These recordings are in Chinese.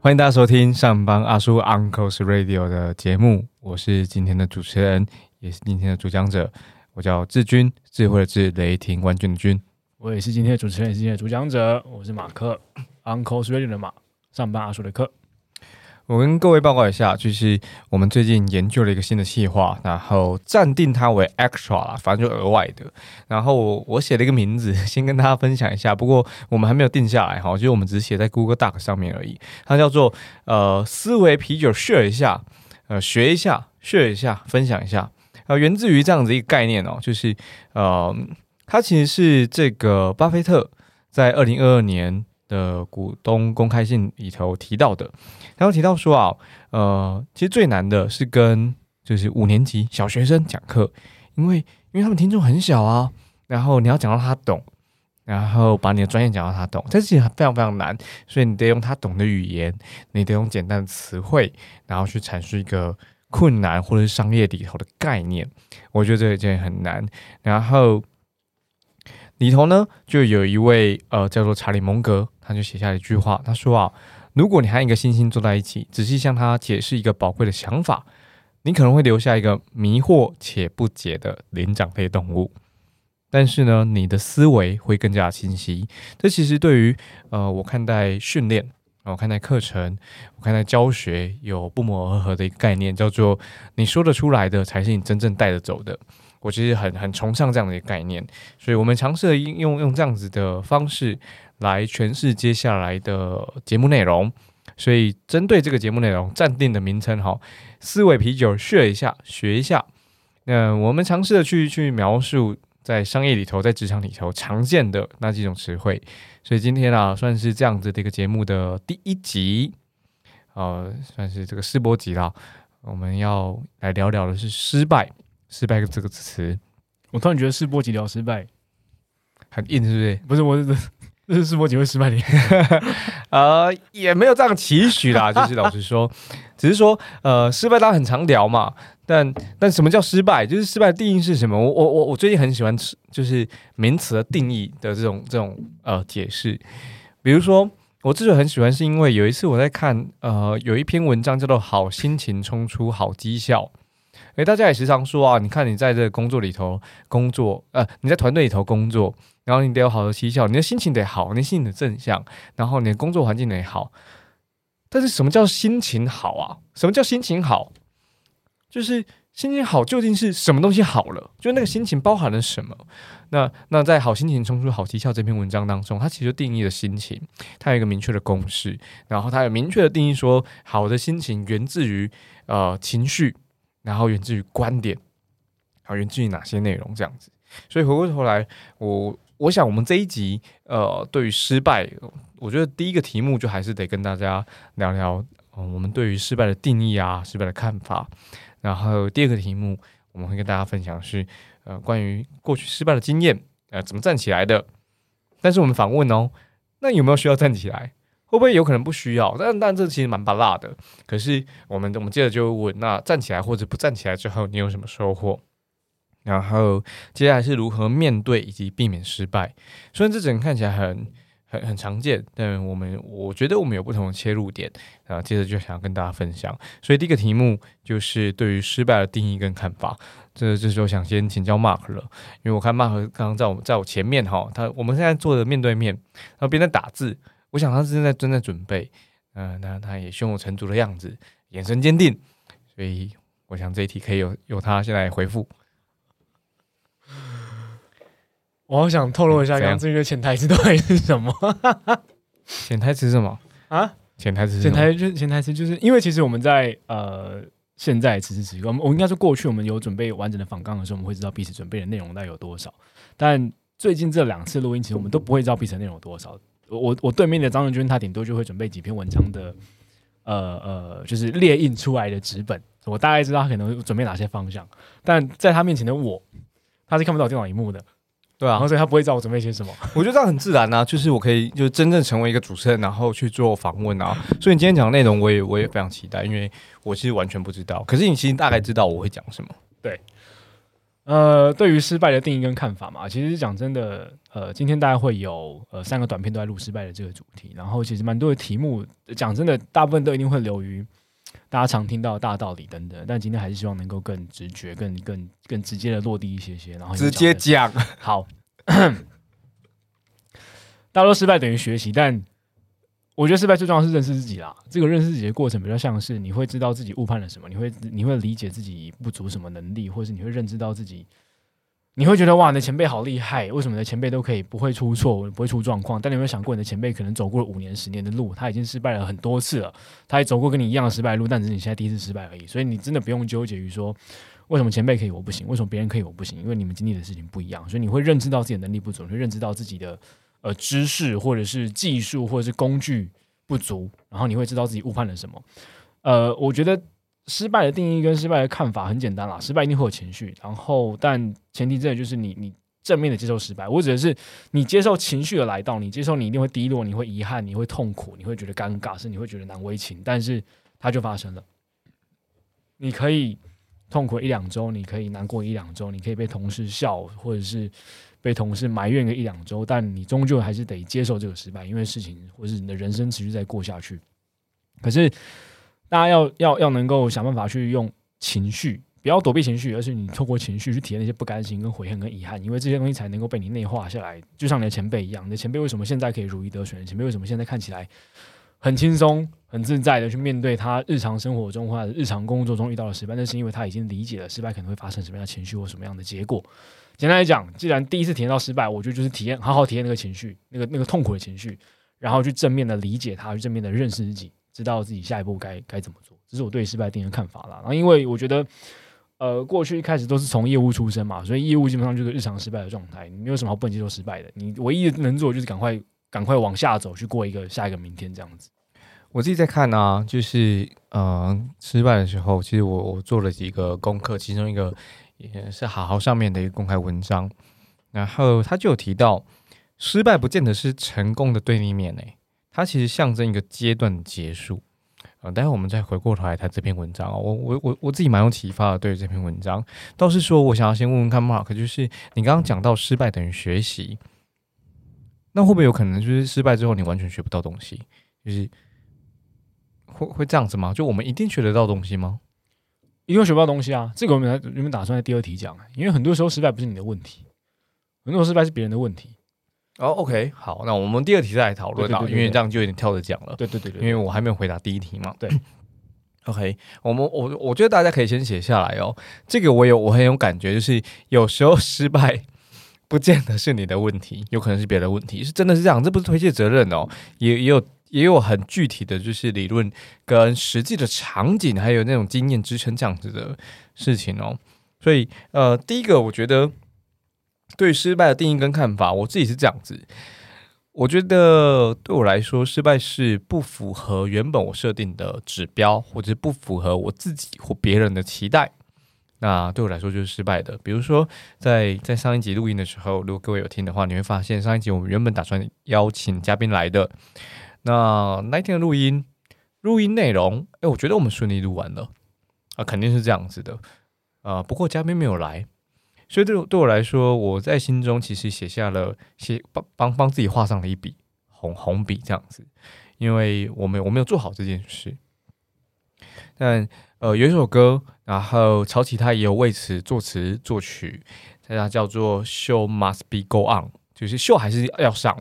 欢迎大家收听上班阿叔 Uncle's Radio 的节目，我是今天的主持人，也是今天的主讲者，我叫志军，智慧的智，雷霆万钧的军。我也是今天的主持人，也是今天的主讲者，我是马克，Uncle's Radio 的马，上班阿叔的课。我跟各位报告一下，就是我们最近研究了一个新的计划，然后暂定它为 extra 啦，反正就额外的。然后我写了一个名字，先跟大家分享一下。不过我们还没有定下来哈，就是我们只是写在 Google Doc 上面而已。它叫做呃思维啤酒 share 一下，呃学一下 share 一下，分享一下。呃，源自于这样子一个概念哦，就是呃，它其实是这个巴菲特在二零二二年。的股东公开信里头提到的，然后提到说啊，呃，其实最难的是跟就是五年级小学生讲课，因为因为他们听众很小啊，然后你要讲到他懂，然后把你的专业讲到他懂，这其实非常非常难，所以你得用他懂的语言，你得用简单的词汇，然后去阐述一个困难或者是商业里头的概念，我觉得这一件很难，然后。里头呢，就有一位呃叫做查理蒙格，他就写下了一句话，他说啊，如果你和一个猩猩坐在一起，仔细向他解释一个宝贵的想法，你可能会留下一个迷惑且不解的灵长类动物，但是呢，你的思维会更加清晰。这其实对于呃我看待训练，我看待课程，我看待教学，有不谋而合的一个概念，叫做你说得出来的，才是你真正带着走的。我其实很很崇尚这样的一个概念，所以我们尝试应用用这样子的方式来诠释接下来的节目内容。所以针对这个节目内容暂定的名称哈，思维啤酒学一下学一下。那我们尝试的去去描述在商业里头，在职场里头常见的那几种词汇。所以今天啊，算是这样子的一个节目的第一集，呃，算是这个试播集啦。我们要来聊聊的是失败。失败这个词，我突然觉得试播集聊失败很硬，是不是？不是，我是 这是试播集会失败的，呃，也没有这样期许啦。就是老实说，只是说，呃，失败当然很常聊嘛。但但什么叫失败？就是失败的定义是什么？我我我我最近很喜欢就是名词的定义的这种这种呃解释。比如说，我之所以很喜欢，是因为有一次我在看呃有一篇文章叫做《好心情冲出好绩效》。诶，大家也时常说啊，你看你在这个工作里头工作，呃，你在团队里头工作，然后你得有好的绩效，你的心情得好，你心情得正向，然后你的工作环境得好。但是什么叫心情好啊？什么叫心情好？就是心情好究竟是什么东西好了？就那个心情包含了什么？那那在《好心情冲出好绩效》这篇文章当中，它其实定义了心情，它有一个明确的公式，然后它有明确的定义说，好的心情源自于呃情绪。然后源自于观点，啊，源自于哪些内容这样子？所以回过头来，我我想我们这一集，呃，对于失败，我觉得第一个题目就还是得跟大家聊聊，我们对于失败的定义啊，失败的看法。然后第二个题目，我们会跟大家分享是，呃，关于过去失败的经验，呃，怎么站起来的？但是我们反问哦，那有没有需要站起来？会不会有可能不需要？但但这其实蛮拔辣的。可是我们我们接着就问：那站起来或者不站起来之后，你有什么收获？然后接下来是如何面对以及避免失败？虽然这整个看起来很很很常见，但我们我觉得我们有不同的切入点。然后接着就想要跟大家分享。所以第一个题目就是对于失败的定义跟看法。这这时候想先请教 Mark 了，因为我看 Mark 刚刚在我在我前面哈，他我们现在坐的面对面，然后边在打字。我想他是正在正在准备，嗯，那他也胸有成竹的样子，眼神坚定，所以我想这一题可以由由他先来回复。我好想透露一下，刚刚这个潜台词到底是什么？潜台词是什么啊？潜台词，潜台就潜台词，就是因为其实我们在呃现在此时此刻，我们我应该说过去我们有准备完整的访纲的时候，我们会知道彼此准备的内容大概有多少。但最近这两次录音，其实我们都不会知道彼此的内容有多少。我我对面的张仁君，他顶多就会准备几篇文章的，呃呃，就是列印出来的纸本。我大概知道他可能准备哪些方向，但在他面前的我，他是看不到电脑荧幕的，对啊，所以他不会知道我准备些什么。我觉得这样很自然啊，就是我可以就真正成为一个主持人，然后去做访问啊。所以你今天讲的内容，我也我也非常期待，因为我其实完全不知道。可是你其实大概知道我会讲什么。对，呃，对于失败的定义跟看法嘛，其实讲真的，呃，今天大家会有呃三个短片都在录失败的这个主题，然后其实蛮多的题目，讲真的，大部分都一定会流于 大家常听到的大道理等等，但今天还是希望能够更直觉、更更更直接的落地一些些，然后直接讲好。大多失败等于学习，但我觉得失败最重要是认识自己啦。这个认识自己的过程比较像是你会知道自己误判了什么，你会你会理解自己不足什么能力，或者是你会认知到自己，你会觉得哇，你的前辈好厉害，为什么你的前辈都可以不会出错，不会出状况？但你有没有想过，你的前辈可能走过了五年、十年的路，他已经失败了很多次了，他也走过跟你一样的失败路，但只是你现在第一次失败而已。所以你真的不用纠结于说为什么前辈可以我不行，为什么别人可以我不行，因为你们经历的事情不一样，所以你会认知到自己的能力不足，你会认知到自己的呃知识或者是技术或者是工具。不足，然后你会知道自己误判了什么。呃，我觉得失败的定义跟失败的看法很简单啦，失败一定会有情绪，然后但前提真的就是你你正面的接受失败。我指的是你接受情绪的来到，你接受你一定会低落，你会遗憾，你会痛苦，你会觉得尴尬，是你会觉得难为情，但是它就发生了。你可以痛苦一两周，你可以难过一两周，你可以被同事笑，或者是。被同事埋怨个一两周，但你终究还是得接受这个失败，因为事情或是你的人生持续在过下去。可是，大家要要要能够想办法去用情绪，不要躲避情绪，而是你透过情绪去体验那些不甘心、跟悔恨、跟遗憾，因为这些东西才能够被你内化下来。就像你的前辈一样，你的前辈为什么现在可以如鱼得水？前辈为什么现在看起来很轻松、很自在的去面对他日常生活中或者日常工作中遇到的失败？那是因为他已经理解了失败可能会发生什么样的情绪或什么样的结果。简单来讲，既然第一次体验到失败，我觉得就是体验好好体验那个情绪，那个那个痛苦的情绪，然后去正面的理解它，去正面的认识自己，知道自己下一步该该怎么做。这是我对失败定的看法啦。然后，因为我觉得，呃，过去一开始都是从业务出身嘛，所以业务基本上就是日常失败的状态。你没有什么好不能接受失败的，你唯一能做就是赶快赶快往下走，去过一个下一个明天这样子。我自己在看啊，就是呃，失败的时候，其实我我做了几个功课，其中一个。也是好好上面的一个公开文章，然后他就有提到，失败不见得是成功的对立面诶，它其实象征一个阶段结束。呃，待会我们再回过头来谈这篇文章哦。我我我我自己蛮有启发的，对于这篇文章倒是说我想要先问问看 Mark，就是你刚刚讲到失败等于学习，那会不会有可能就是失败之后你完全学不到东西？就是会会这样子吗？就我们一定学得到东西吗？一定学不到东西啊！这个我们原本打算在第二题讲，因为很多时候失败不是你的问题，很多时候失败是别人的问题。哦，OK，好，那我们第二题再来讨论啊，因为这样就有点跳着讲了。对对对对，因为我还没有回答第一题嘛。对，OK，我们我我觉得大家可以先写下来哦。这个我有我很有感觉，就是有时候失败不见得是你的问题，有可能是别的问题，是真的是这样，这不是推卸责任哦，也也有。也有很具体的就是理论跟实际的场景，还有那种经验支撑这样子的事情哦。所以，呃，第一个，我觉得对失败的定义跟看法，我自己是这样子。我觉得对我来说，失败是不符合原本我设定的指标，或者是不符合我自己或别人的期待。那对我来说就是失败的。比如说，在在上一集录音的时候，如果各位有听的话，你会发现上一集我们原本打算邀请嘉宾来的。那那天的录音，录音内容，哎，我觉得我们顺利录完了啊，肯定是这样子的啊。不过嘉宾没有来，所以对对我来说，我在心中其实写下了写帮帮帮自己画上了一笔红红笔这样子，因为我没我没有做好这件事。但呃，有一首歌，然后曹启他也有为此作词作曲，它叫做《Show Must Be Go On》，就是秀还是要上。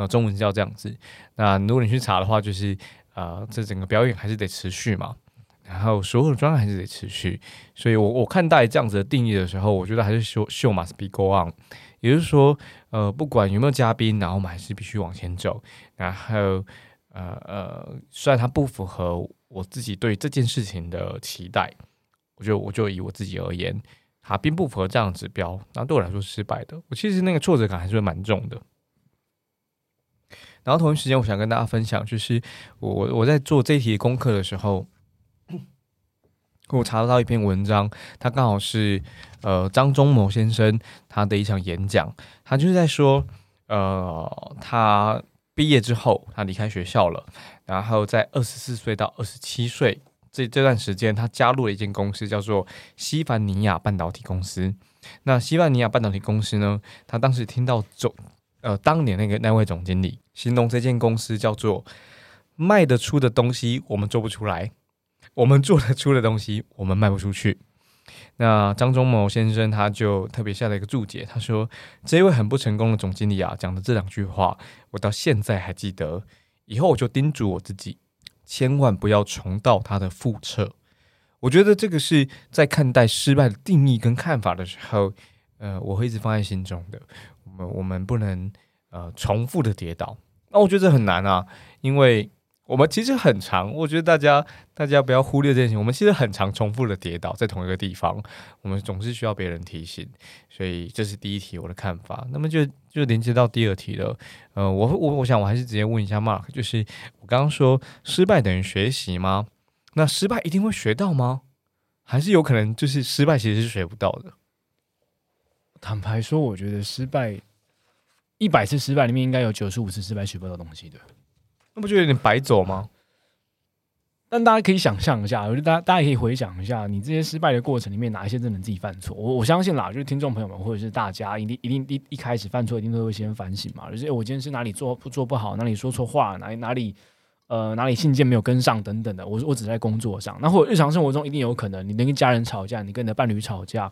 然后，中文叫这样子。那如果你去查的话，就是啊，这整个表演还是得持续嘛。然后所有的专案还是得持续。所以我我看待这样子的定义的时候，我觉得还是秀秀 must be go on。也就是说，呃，不管有没有嘉宾，然后我们还是必须往前走。然后，呃呃，虽然它不符合我自己对这件事情的期待，我就我就以我自己而言，它并不符合这样的指标，那对我来说是失败的。我其实那个挫折感还是蛮重的。然后同一时间，我想跟大家分享，就是我我在做这一题功课的时候，我查到一篇文章，他刚好是呃张忠谋先生他的一场演讲，他就是在说，呃，他毕业之后，他离开学校了，然后在二十四岁到二十七岁这这段时间，他加入了一间公司，叫做西凡尼亚半导体公司。那西凡尼亚半导体公司呢，他当时听到总呃当年那个那位总经理形容这间公司叫做卖得出的东西我们做不出来，我们做得出的东西我们卖不出去。那张忠谋先生他就特别下了一个注解，他说：“这位很不成功的总经理啊，讲的这两句话，我到现在还记得。以后我就叮嘱我自己，千万不要重蹈他的覆辙。我觉得这个是在看待失败的定义跟看法的时候，呃，我会一直放在心中的。我们我们不能呃重复的跌倒。那我觉得这很难啊，因为。”我们其实很长，我觉得大家大家不要忽略这件事情。我们其实很长重复的跌倒在同一个地方，我们总是需要别人提醒。所以这是第一题我的看法。那么就就连接到第二题了。呃，我我我想我还是直接问一下 Mark，就是我刚刚说失败等于学习吗？那失败一定会学到吗？还是有可能就是失败其实是学不到的？坦白说，我觉得失败一百次失败里面应该有九十五次失败学不到东西的。那不就有点白走吗？但大家可以想象一下，我觉得大家大家可以回想一下，你这些失败的过程里面，哪一些真的自己犯错？我我相信啦，就是听众朋友们或者是大家，一定一定一一开始犯错，一定都会先反省嘛。就是我今天是哪里做不做不好，哪里说错话，哪里哪里呃哪里信件没有跟上等等的。我我只在工作上，那或者日常生活中一定有可能，你能跟家人吵架，你跟你的伴侣吵架，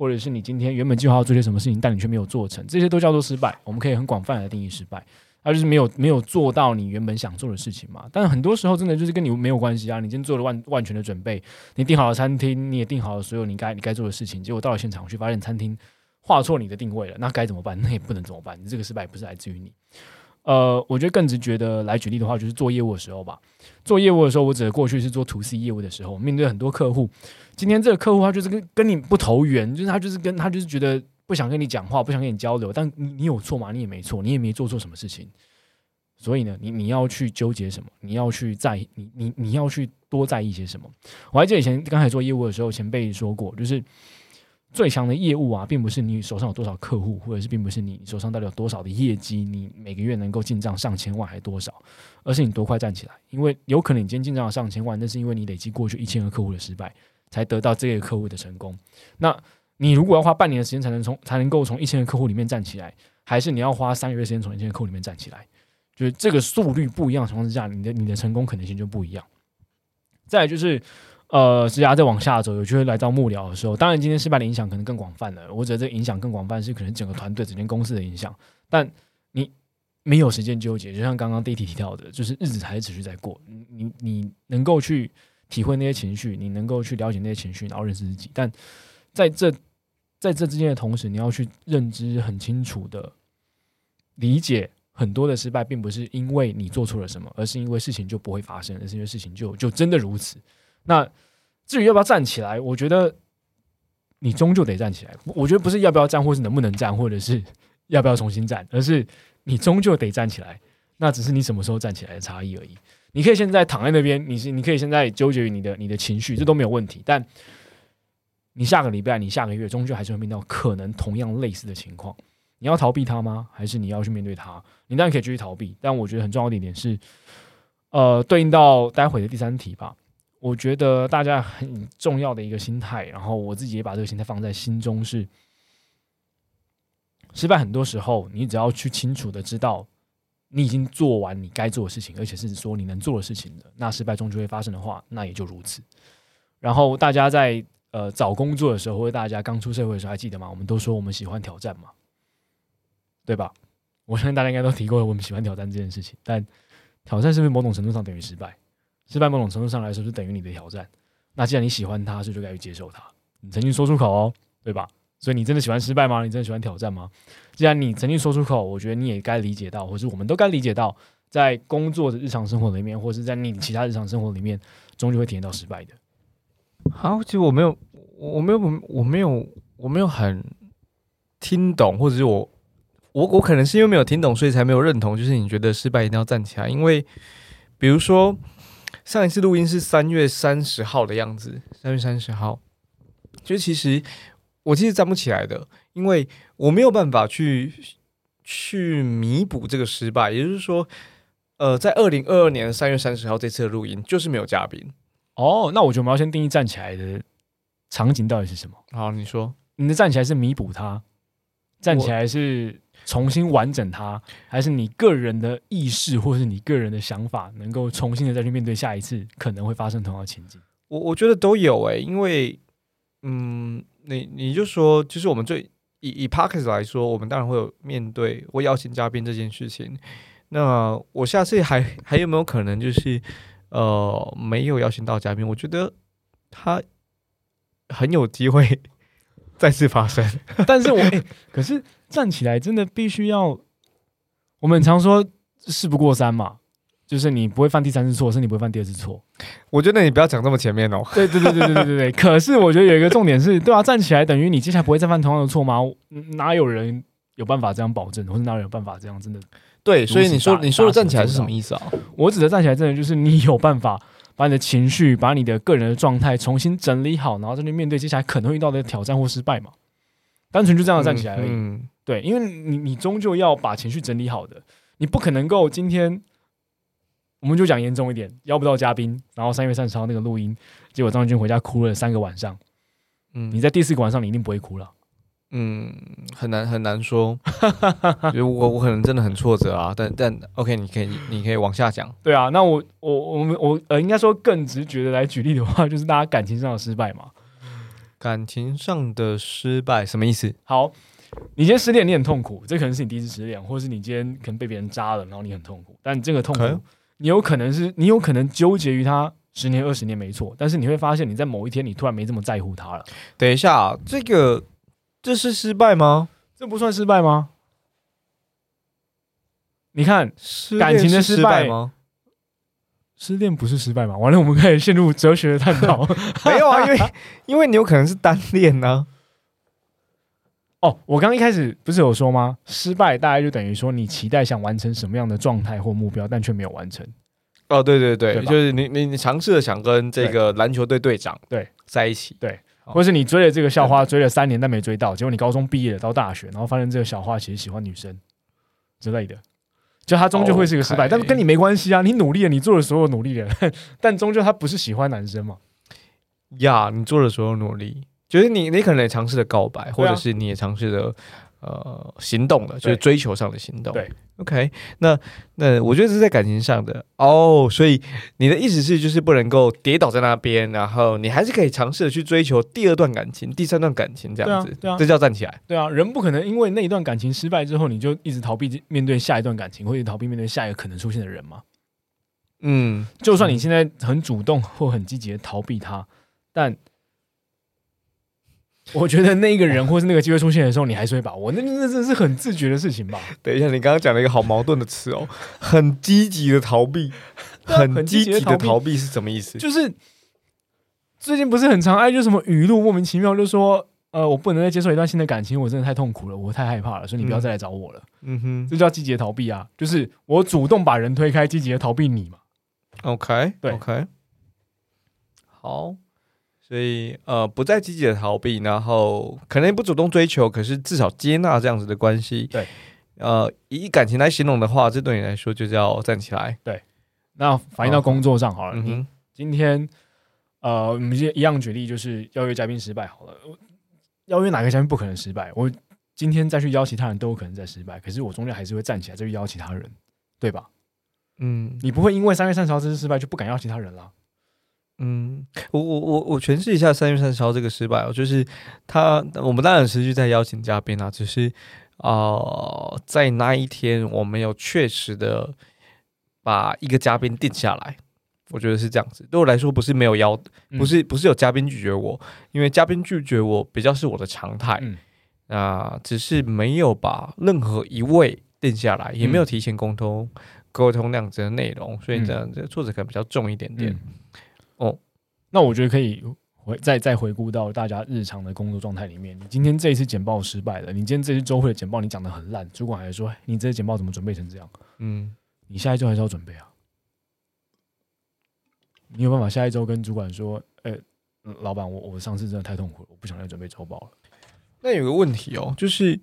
或者是你今天原本计划要做些什么事情，但你却没有做成，这些都叫做失败。我们可以很广泛的定义失败。他就是没有没有做到你原本想做的事情嘛？但很多时候真的就是跟你没有关系啊！你今天做了万万全的准备，你订好了餐厅，你也订好了所有你该你该做的事情，结果到了现场去发现餐厅画错你的定位了，那该怎么办？那也不能怎么办？你这个失败不是来自于你。呃，我觉得更直觉的来举例的话，就是做业务的时候吧。做业务的时候，我指的过去是做 to C 业务的时候，面对很多客户，今天这个客户他就是跟跟你不投缘，就是他就是跟他就是觉得。不想跟你讲话，不想跟你交流，但你你有错吗？你也没错，你也没做错什么事情，所以呢，你你要去纠结什么？你要去在你你你要去多在意些什么？我还记得以前刚才做业务的时候，前辈说过，就是最强的业务啊，并不是你手上有多少客户，或者是并不是你手上到底有多少的业绩，你每个月能够进账上千万还是多少，而是你多快站起来。因为有可能你今天进账了上千万，那是因为你累积过去一千个客户的失败，才得到这个客户的成功。那你如果要花半年的时间才能从才能够从一千个客户里面站起来，还是你要花三个月时间从一千个客户里面站起来？就是这个速率不一样的情况之下，你的你的成功可能性就不一样。再就是，呃，职涯再往下走，有机会来到幕僚的时候，当然今天失败的影响可能更广泛了。我觉得这影响更广泛是可能整个团队、整间公司的影响。但你没有时间纠结，就像刚刚第一题提到的，就是日子还是持续在过。你你你能够去体会那些情绪，你能够去了解那些情绪，然后认识自己。但在这在这之间的同时，你要去认知很清楚的理解，很多的失败并不是因为你做错了什么，而是因为事情就不会发生，而是因为事情就就真的如此。那至于要不要站起来，我觉得你终究得站起来。我觉得不是要不要站，或是能不能站，或者是要不要重新站，而是你终究得站起来。那只是你什么时候站起来的差异而已。你可以现在躺在那边，你是你可以现在纠结于你的你的情绪，这都没有问题，但。你下个礼拜，你下个月，终究还是会面到可能同样类似的情况。你要逃避它吗？还是你要去面对它？你当然可以继续逃避，但我觉得很重要的一点是，呃，对应到待会的第三题吧。我觉得大家很重要的一个心态，然后我自己也把这个心态放在心中是：失败很多时候，你只要去清楚的知道你已经做完你该做的事情，而且是说你能做的事情的，那失败终究会发生的话，那也就如此。然后大家在。呃，找工作的时候，或者大家刚出社会的时候，还记得吗？我们都说我们喜欢挑战嘛，对吧？我相信大家应该都提过我们喜欢挑战这件事情。但挑战是不是某种程度上等于失败？失败某种程度上来说是等于你的挑战。那既然你喜欢它，所以就该去接受它。你曾经说出口哦，对吧？所以你真的喜欢失败吗？你真的喜欢挑战吗？既然你曾经说出口，我觉得你也该理解到，或是我们都该理解到，在工作的日常生活里面，或是在你其他日常生活里面，终究会体验到失败的。好，其实我没有，我没有，我没有，我没有很听懂，或者是我，我，我可能是因为没有听懂，所以才没有认同。就是你觉得失败一定要站起来，因为比如说上一次录音是三月三十号的样子，三月三十号，就其实我其实站不起来的，因为我没有办法去去弥补这个失败。也就是说，呃，在二零二二年三月三十号这次的录音就是没有嘉宾。哦，那我觉得我们要先定义站起来的场景到底是什么？好，你说，你的站起来是弥补它，站起来是重新完整它，还是你个人的意识或是你个人的想法能够重新的再去面对下一次可能会发生同样的情景？我我觉得都有诶、因为，嗯，你你就说，就是我们最以以 p a r k e s 来说，我们当然会有面对会邀请嘉宾这件事情。那我下次还 还有没有可能就是呃没有邀请到嘉宾？我觉得他很有机会 再次发生。但是我、欸可是站起来真的必须要，我们常说事不过三嘛，就是你不会犯第三次错，是你不会犯第二次错。我觉得你不要讲这么前面哦。对对对对对对对对。可是我觉得有一个重点是，对啊，站起来等于你接下来不会再犯同样的错吗？嗯哪有人有办法这样保证，或者哪有办法这样真的？对，所以你说你说的站起来是什么意思啊？我指的站起来，真的就是你有办法把你的情绪、把你的个人的状态重新整理好，然后再去面对接下来可能会遇到的挑战或失败嘛。单纯就这样站起来而已。嗯，对，因为你你终究要把情绪整理好的，你不可能够今天，我们就讲严重一点，邀不到嘉宾，然后三月三十号那个录音，结果张军回家哭了三个晚上，嗯你在第四个晚上你一定不会哭了。嗯，很难很难说。就我我可能真的很挫折啊，但但 OK，你可以你可以往下讲。对啊，那我我我们我呃，应该说更直觉的来举例的话，就是大家感情上的失败嘛。感情上的失败什么意思？好，你今天失恋，你很痛苦，这可能是你第一次失恋，或者是你今天可能被别人扎了，然后你很痛苦。但这个痛苦你有可能是你有可能纠结于他十年、二十年没错，但是你会发现你在某一天你突然没这么在乎他了，等一下，这个这是失败吗？这不算失败吗？你看，感情的失失败吗？失恋不是失败吗？完了，我们开始陷入哲学的探讨。没有啊，因为因为你有可能是单恋呢、哦，我刚刚一开始不是有说吗？失败大概就等于说你期待想完成什么样的状态或目标，但却没有完成。哦，对对对，对就是你你你尝试着想跟这个篮球队队长对。在一起，对或是你追了这个校花追了三年但没追到，结果你高中毕业了到大学，然后发现这个校花其实喜欢女生之类的，就他终究会是一个失败但跟你没关系啊，你努力了，你做了所有努力了，但终究他不是喜欢男生嘛。呀你做了所有努力，就是你你可能也尝试了告白，或者是你也尝试了呃行动了，就是追求上的行动。对，OK，那那我觉得这是在感情上的哦，所以你的意思是就是不能够跌倒在那边，然后你还是可以尝试的去追求第二段感情、第三段感情这样子，对啊这叫站起来。对啊，人不可能因为那一段感情失败之后，你就一直逃避面对下一段感情，或者逃避面对下一个可能出现的人嘛。嗯，就算你现在很主动或很积极的逃避他，但 我觉得那个人或是那个机会出现的时候，你还是会把握。那那真的是很自觉的事情吧？等一下，你刚刚讲了一个好矛盾的词哦，很积极的逃避，很很积积极的逃避是什么意思？就是最近不是很常爱就什么语录莫名其妙就说，呃，我不能再接受一段新的感情，我真的太痛苦了，我太害怕了，所以你不要嗯再来找我了。嗯哼这叫积极的逃避啊，就是我主动把人推开，积极的逃避你嘛。，OK，对 OK，好，所以呃，不再积极的逃避，然后可能也不主动追求，可是至少接纳这样子的关系。对，呃，以感情来形容的话，这对你来说就叫站起来。对那反映到工作上好了，你嗯哼，今天呃，我们一一样举例，就是邀约嘉宾失败好了，我邀约哪个嘉宾不可能失败？我今天再去邀其他人都有可能再失败，可是我终究还是会站起来再去邀其他人，对吧？嗯你不会因为三月三十号这次失败就不敢邀其他人啦。嗯，我我我我诠释一下三月三十号这个失败哦，就是他我们当然持续在邀请嘉宾啊，只是呃，在那一天我没有确实的把一个嘉宾定下来，我觉得是这样子。对我来说，不是没有邀，嗯不是不是有嘉宾拒绝我，因为嘉宾拒绝我比较是我的常态，嗯啊、只是没有把任何一位定下来，也没有提前沟通沟通那样子的内容，所以这样这挫折感比较重一点点。嗯哦，那我觉得可以回再再回顾到大家日常的工作状态里面，你今天这一次简报失败了，你今天这次周会的简报你讲的很烂，主管还说哎你这次简报怎么准备成这样？嗯。你下一周还是要准备啊。你有办法下一周跟主管说，呃、嗯老板，我我上次真的太痛苦了，我不想再准备周报了。那有个问题哦，就是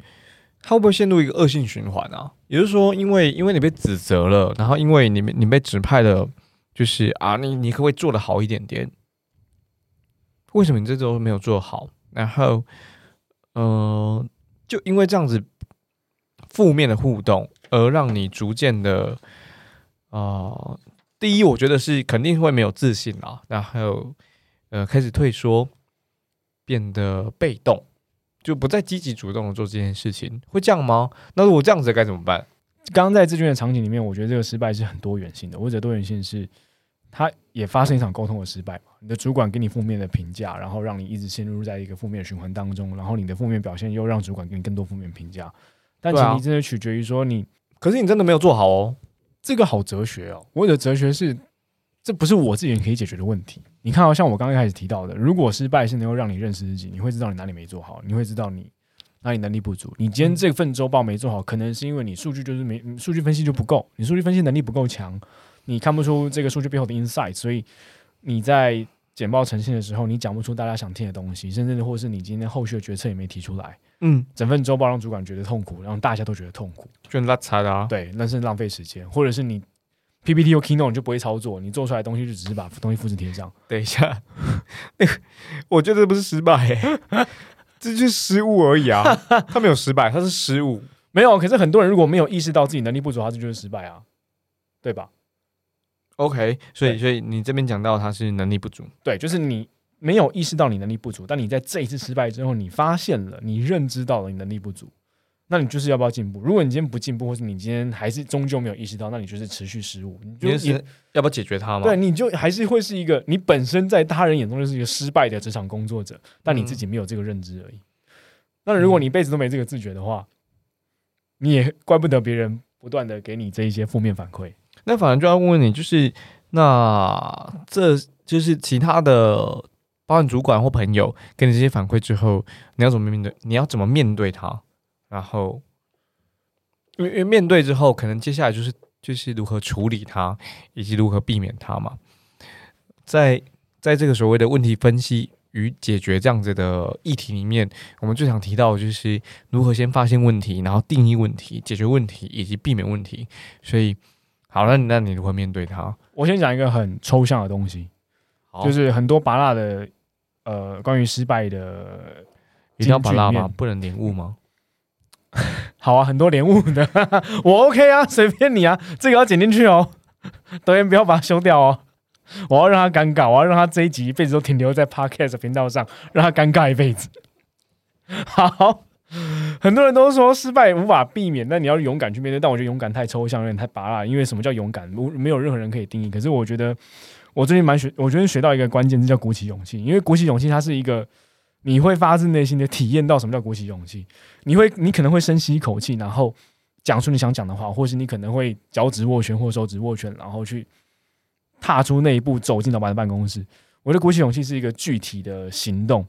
他会不会陷入一个恶性循环啊？也就是说，因为因为你被指责了，然后因为你你被指派了，就是啊，你你可不可以做的好一点点？为什么你这周没有做好？然后，呃，就因为这样子负面的互动，而让你逐渐的，呃，第一，我觉得是肯定会没有自信啊，然后，呃，开始退缩，变得被动，就不再积极主动的做这件事情，会这样吗？那如果这样子该怎么办？刚刚在志军的场景里面，我觉得这个失败是很多元性的，或者多元性是。他也发生一场沟通的失败嘛？你的主管给你负面的评价，然后让你一直陷入在一个负面循环当中，然后你的负面表现又让主管给你更多负面评价。但前提真的取决于说你，可是你真的没有做好哦。这个好哲学哦，我的哲学是，这不是我自己可以解决的问题。你看，像我刚刚开始提到的，如果失败是能够让你认识自己，你会知道你哪里没做好，你会知道你哪里能力不足。你今天这份周报没做好，可能是因为你数据就是没数据分析就不够，你数据分析能力不够强。你看不出这个数据背后的 insight，所以你在简报呈现的时候，你讲不出大家想听的东西，甚至或是你今天后续的决策也没提出来。嗯，整份周报让主管觉得痛苦，让大家都觉得痛苦，就拉差的啊。对，那是浪费时间，或者是你 PPT 又 Keynote 就不会操作，你做出来的东西就只是把东西复制贴上。等一下，那个我觉得这不是失败，这就是失误而已啊。他没有失败，他是失误。没有，可是很多人如果没有意识到自己能力不足，他这就是失败啊，对吧？OK，所以所以你这边讲到他是能力不足，对，就是你没有意识到你能力不足，但你在这一次失败之后，你发现了，你认知到了你能力不足，那你就是要不要进步？如果你今天不进步，或是你今天还是终究没有意识到，那你就是持续失误，你就是要不要解决它吗？对，你就还是会是一个你本身在他人眼中就是一个失败的职场工作者，但你自己没有这个认知而已。那如果你一辈子都没这个自觉的话，你也怪不得别人不断的给你这一些负面反馈。那反正就要问问你，就是那这就是其他的，包案主管或朋友给你这些反馈之后，你要怎么面对？你要怎么面对他？然后，因为因为面对之后，可能接下来就是就是如何处理它，以及如何避免它嘛。在在这个所谓的问题分析与解决这样子的议题里面，我们最想提到就是如何先发现问题，然后定义问题、解决问题以及避免问题。所以。好，那那你如何面对他？我先讲一个很抽象的东西，就是很多拔蜡的，呃，关于失败的，一定要拔蜡吗？不能连雾吗？好啊，很多连雾的，我 OK 啊，随便你啊，这个要剪进去哦，导演不要把它修掉哦，我要让他尴尬，我要让他这一集一辈子都停留在 Podcast 频道上，让他尴尬一辈子。好。很多人都说失败无法避免，但你要勇敢去面对。但我觉得勇敢太抽象，有点太拔了。因为什么叫勇敢？没没有任何人可以定义。可是我觉得，我最近蛮学，我觉得学到一个关键字叫鼓起勇气。因为鼓起勇气，它是一个你会发自内心的体验到什么叫鼓起勇气。你会，你可能会深吸一口气，然后讲出你想讲的话，或是你可能会脚趾握拳或手指握拳，然后去踏出那一步，走进老板的办公室。我觉得鼓起勇气是一个具体的行动。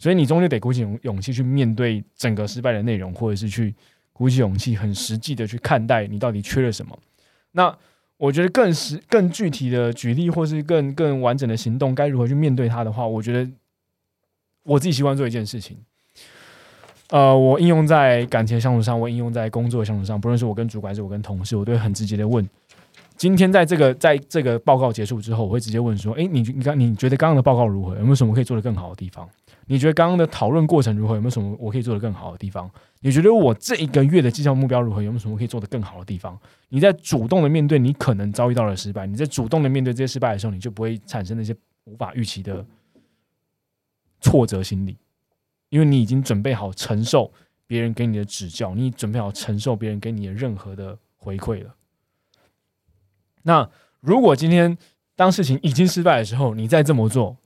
所以你终究得鼓起勇勇气去面对整个失败的内容，或者是去鼓起勇气，很实际的去看待你到底缺了什么。那我觉得更实、更具体的举例，或是更更完整的行动，该如何去面对它的话，我觉得我自己习惯做一件事情。呃，我应用在感情相处上，我应用在工作的相处上，不论是我跟主管，还是我跟同事，我都会很直接的问。今天在这个在这个报告结束之后，我会直接问说：“哎，你你刚你觉得刚刚的报告如何？有没有什么可以做得更好的地方？”你觉得刚刚的讨论过程如何？有没有什么我可以做的更好的地方？你觉得我这一个月的绩效目标如何？有没有什么可以做的更好的地方？你在主动的面对你可能遭遇到的失败，你在主动的面对这些失败的时候，你就不会产生那些无法预期的挫折心理，因为你已经准备好承受别人给你的指教，你准备好承受别人给你的任何的回馈了。那如果今天当事情已经失败的时候，你再这么做。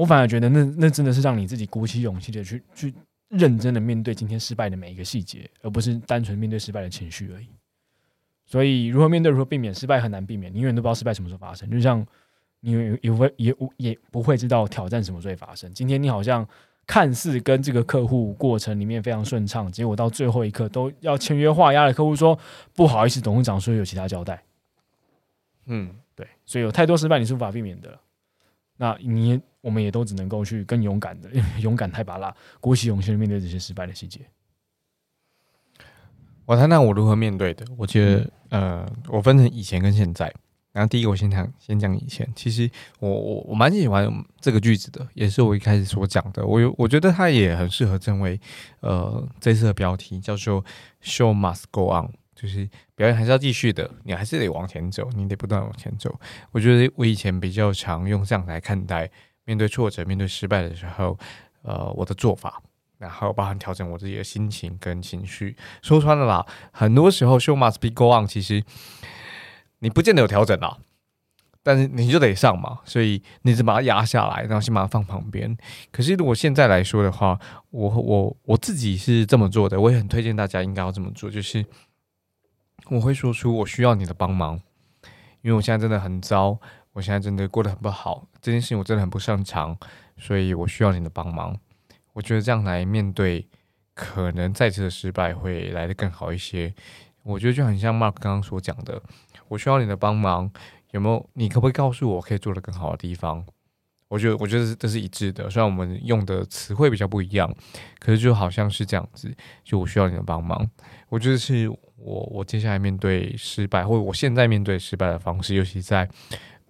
我反而觉得，那那真的是让你自己鼓起勇气的去去认真的面对今天失败的每一个细节，而不是单纯面对失败的情绪而已。所以，如何面对，如何避免失败很难避免，你永远都不知道失败什么时候发生。就像你也会也也不会知道挑战什么时候会发生。今天你好像看似跟这个客户过程里面非常顺畅，结果到最后一刻都要签约画押的客户说不好意思，董事长说有其他交代。嗯，对，所以有太多失败你是无法避免的。那你我们也都只能够去更勇敢的，因 为勇敢太拔辣，鼓起勇气面对这些失败的细节。我谈谈我如何面对的。我觉得，呃，我分成以前跟现在。然后第一个我先讲先讲以前，其实我我我蛮喜欢这个句子的，也是我一开始所讲的。我有我觉得它也很适合成为呃这次的标题，叫做 “Show must go on”，就是表演还是要继续的，你还是得往前走，你得不断往前走。我觉得我以前比较常用这样来看待面对挫折、面对失败的时候，呃，我的做法，然后包含调整我自己的心情跟情绪。说穿了啦，很多时候 “Show must be go on”，其实。你不见得有调整啊，但是你就得上嘛，所以你只把它压下来，然后先把它放旁边。可是如果现在来说的话，我我我自己是这么做的，我也很推荐大家应该要这么做，就是我会说出我需要你的帮忙，因为我现在真的很糟，我现在真的过得很不好，这件事情我真的很不擅长，所以我需要你的帮忙。我觉得这样来面对可能再次的失败会来得更好一些。我觉得就很像 Mark 刚刚所讲的。我需要你的帮忙，有没有？你可不可以告诉我可以做的更好的地方？我觉得，我觉得这是一致的。虽然我们用的词汇比较不一样，可是就好像是这样子。就我需要你的帮忙。我觉得是我我接下来面对失败，或者我现在面对失败的方式，尤其在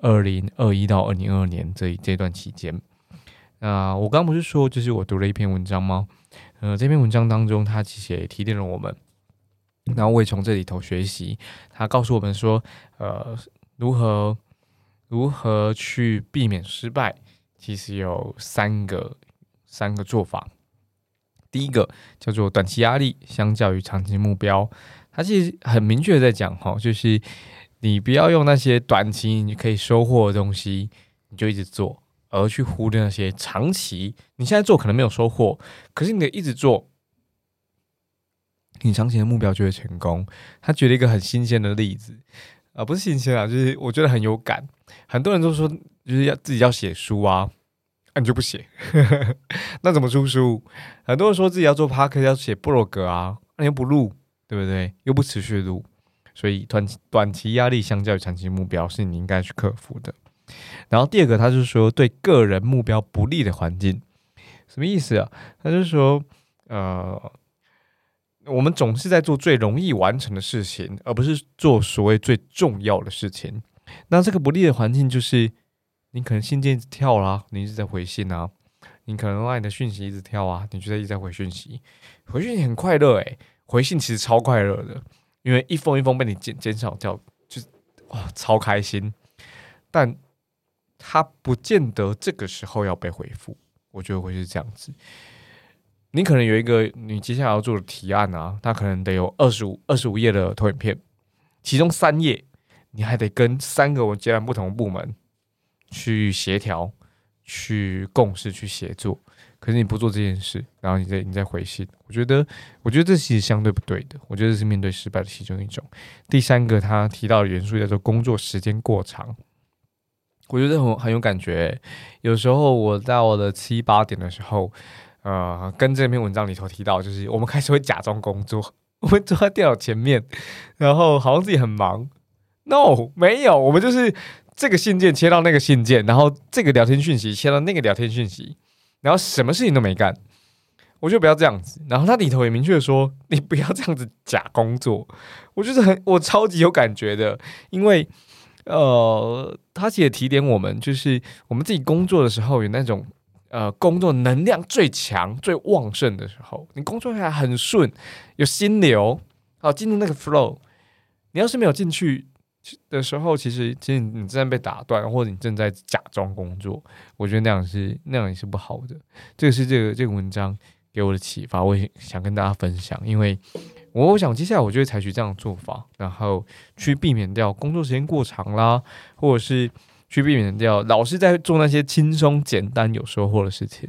二零二一到二零二二年这这段期间。那我刚不是说，就是我读了一篇文章吗？呃，这篇文章当中，它其实也提点了我们。然后我也从这里头学习，他告诉我们说，呃，如何如何去避免失败，其实有三个三个做法。第一个叫做短期压力，相较于长期目标，他其实很明确在讲哈，就是你不要用那些短期你可以收获的东西，你就一直做，而去忽略那些长期你现在做可能没有收获，可是你得一直做。你长期的目标就会成功。他举了一个很新鲜的例子，啊，不是新鲜啊，就是我觉得很有感。很多人都说，就是要自己要写书啊，啊，你就不写，那怎么出书？很多人说自己要做 p a r k 要写布洛格啊，那又不录，对不对？又不持续录，所以短期短期压力相较于长期目标是你应该去克服的。然后第二个，他就是说对个人目标不利的环境，什么意思啊？他就说，呃。我们总是在做最容易完成的事情，而不是做所谓最重要的事情。那这个不利的环境就是，你可能信件一直跳啦，你一直在回信啊；你可能让你的讯息一直跳啊，你就在一直在回讯息。回讯息很快乐诶，回信其实超快乐的，因为一封一封被你减减少掉，就哇超开心。但他不见得这个时候要被回复，我觉得会是这样子。你可能有一个你接下来要做的提案啊，它可能得有二十五二十五页的投影片，其中三页你还得跟三个我截然不同部门去协调、去共事、去协作。可是你不做这件事，然后你再你再回信，我觉得我觉得这其实相对不对的。我觉得是面对失败的其中一种。第三个他提到的元素叫做工作时间过长，我觉得很很有感觉。有时候我在我的七八点的时候。呃，跟这篇文章里头提到，就是我们开始会假装工作，我们坐在电脑前面，然后好像自己很忙。No，没有，我们就是这个信件切到那个信件，然后这个聊天讯息切到那个聊天讯息，然后什么事情都没干。我就不要这样子。然后他里头也明确说，你不要这样子假工作。我就是很，我超级有感觉的，因为呃，他也提点我们，就是我们自己工作的时候有那种。呃，工作能量最强、最旺盛的时候，你工作起来很顺，有心流，好进入那个 flow。你要是没有进去的时候，其实其实你正在被打断，或者你正在假装工作，我觉得那样是那样也是不好的。这个是这个这个文章给我的启发，我也想跟大家分享。因为我想接下来我就会采取这样的做法，然后去避免掉工作时间过长啦，或者是。去避免掉老是在做那些轻松、简单、有收获的事情。